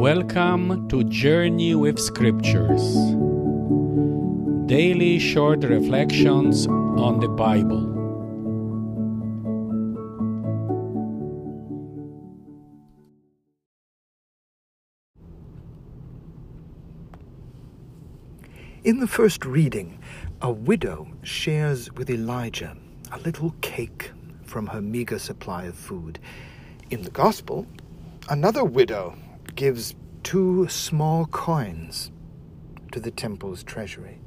Welcome to Journey with Scriptures. Daily short reflections on the Bible. In the first reading, a widow shares with Elijah a little cake from her meager supply of food. In the Gospel, another widow gives two small coins to the temple's treasury.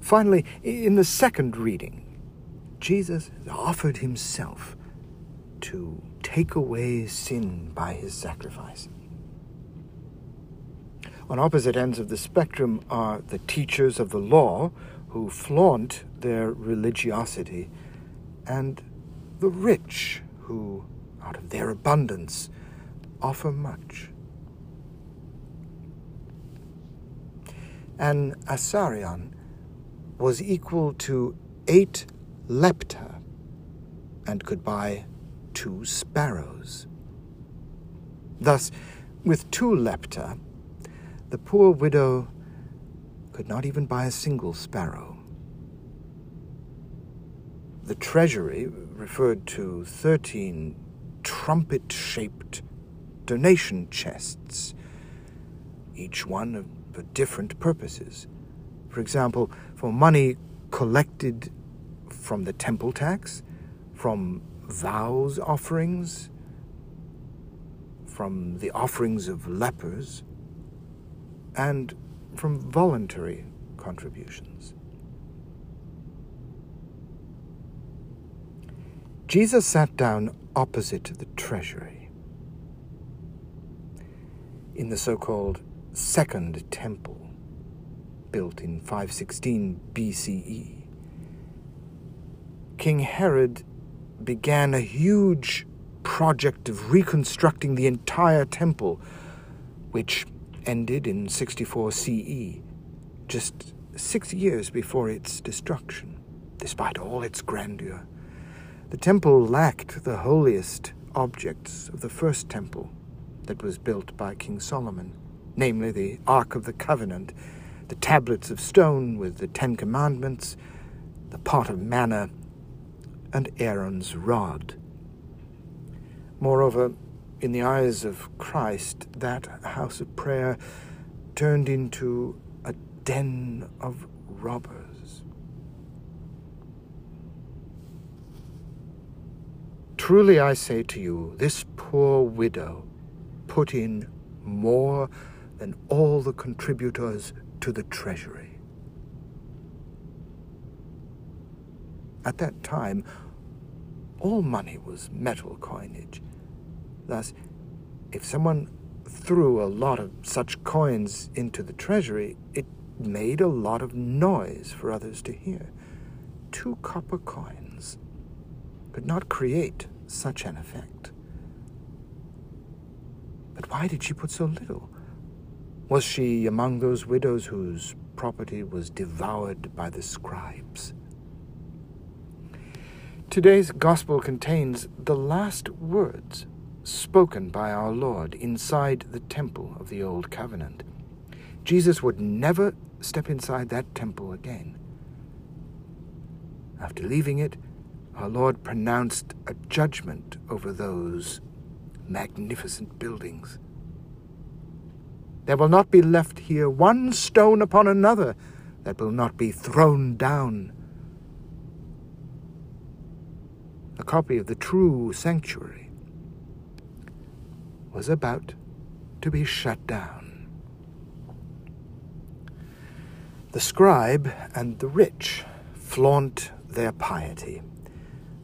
Finally, in the second reading, Jesus offered himself to take away sin by his sacrifice. On opposite ends of the spectrum are the teachers of the law who flaunt their religiosity, and the rich who, out of their abundance, offer much. An assarion was equal to eight lepta and could buy two sparrows. Thus, with two lepta, the poor widow could not even buy a single sparrow. The treasury referred to thirteen trumpet shaped donation chests, each one for different purposes. For example, for money collected from the temple tax, from vows offerings, from the offerings of lepers, and from voluntary contributions. Jesus sat down opposite the treasury in the so called Second Temple, built in 516 BCE. King Herod began a huge project of reconstructing the entire temple, which ended in 64 CE, just six years before its destruction, despite all its grandeur. The temple lacked the holiest objects of the first temple that was built by King Solomon, namely the Ark of the Covenant, the tablets of stone with the Ten Commandments, the pot of manna, and Aaron's rod. Moreover, in the eyes of Christ, that house of prayer turned into a den of robbers. Truly I say to you, this poor widow put in more than all the contributors to the treasury. At that time, all money was metal coinage. Thus, if someone threw a lot of such coins into the treasury, it made a lot of noise for others to hear. Two copper coins could not create such an effect. But why did she put so little? Was she among those widows whose property was devoured by the scribes? Today's gospel contains the last words spoken by our Lord inside the temple of the Old Covenant. Jesus would never step inside that temple again. After leaving it, our Lord pronounced a judgment over those magnificent buildings. There will not be left here one stone upon another that will not be thrown down. A copy of the true sanctuary was about to be shut down. The scribe and the rich flaunt their piety.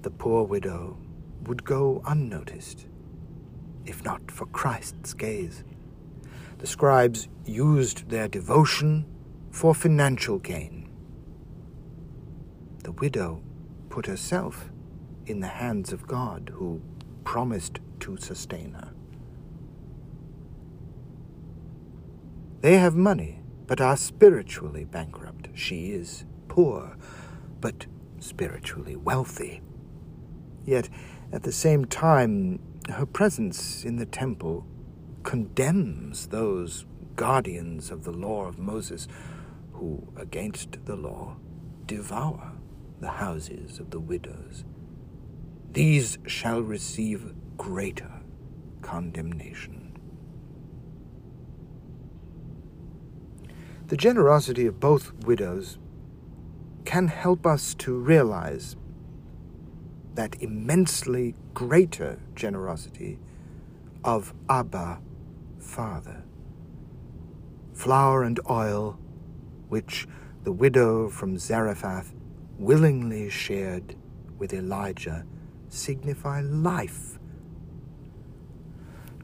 The poor widow would go unnoticed if not for Christ's gaze. The scribes used their devotion for financial gain. The widow put herself in the hands of God, who promised to sustain her. They have money, but are spiritually bankrupt. She is poor, but spiritually wealthy. Yet, at the same time, her presence in the temple condemns those guardians of the law of Moses who, against the law, devour the houses of the widows. These shall receive greater condemnation. The generosity of both widows can help us to realize that immensely greater generosity of Abba, Father. Flour and oil, which the widow from Zarephath willingly shared with Elijah, signify life.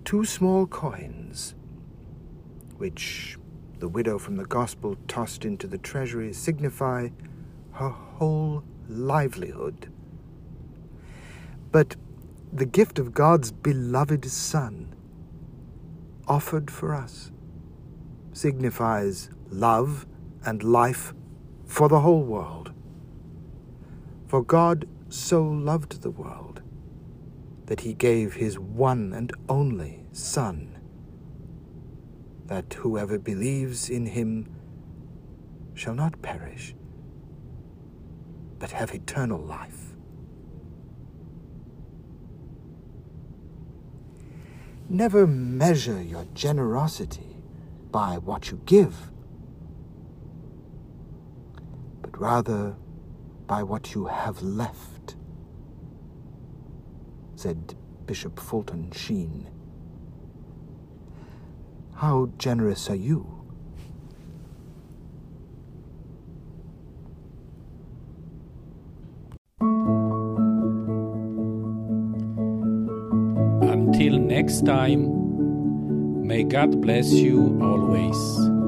Two small coins, which the widow from the gospel tossed into the treasury, signify her whole livelihood. But the gift of God's beloved Son, offered for us, signifies love and life for the whole world. For God so loved the world that he gave his one and only Son, that whoever believes in him shall not perish, but have eternal life. Never measure your generosity by what you give, but rather by what you have left, said Bishop Fulton Sheen. How generous are you? Until next time, may God bless you always.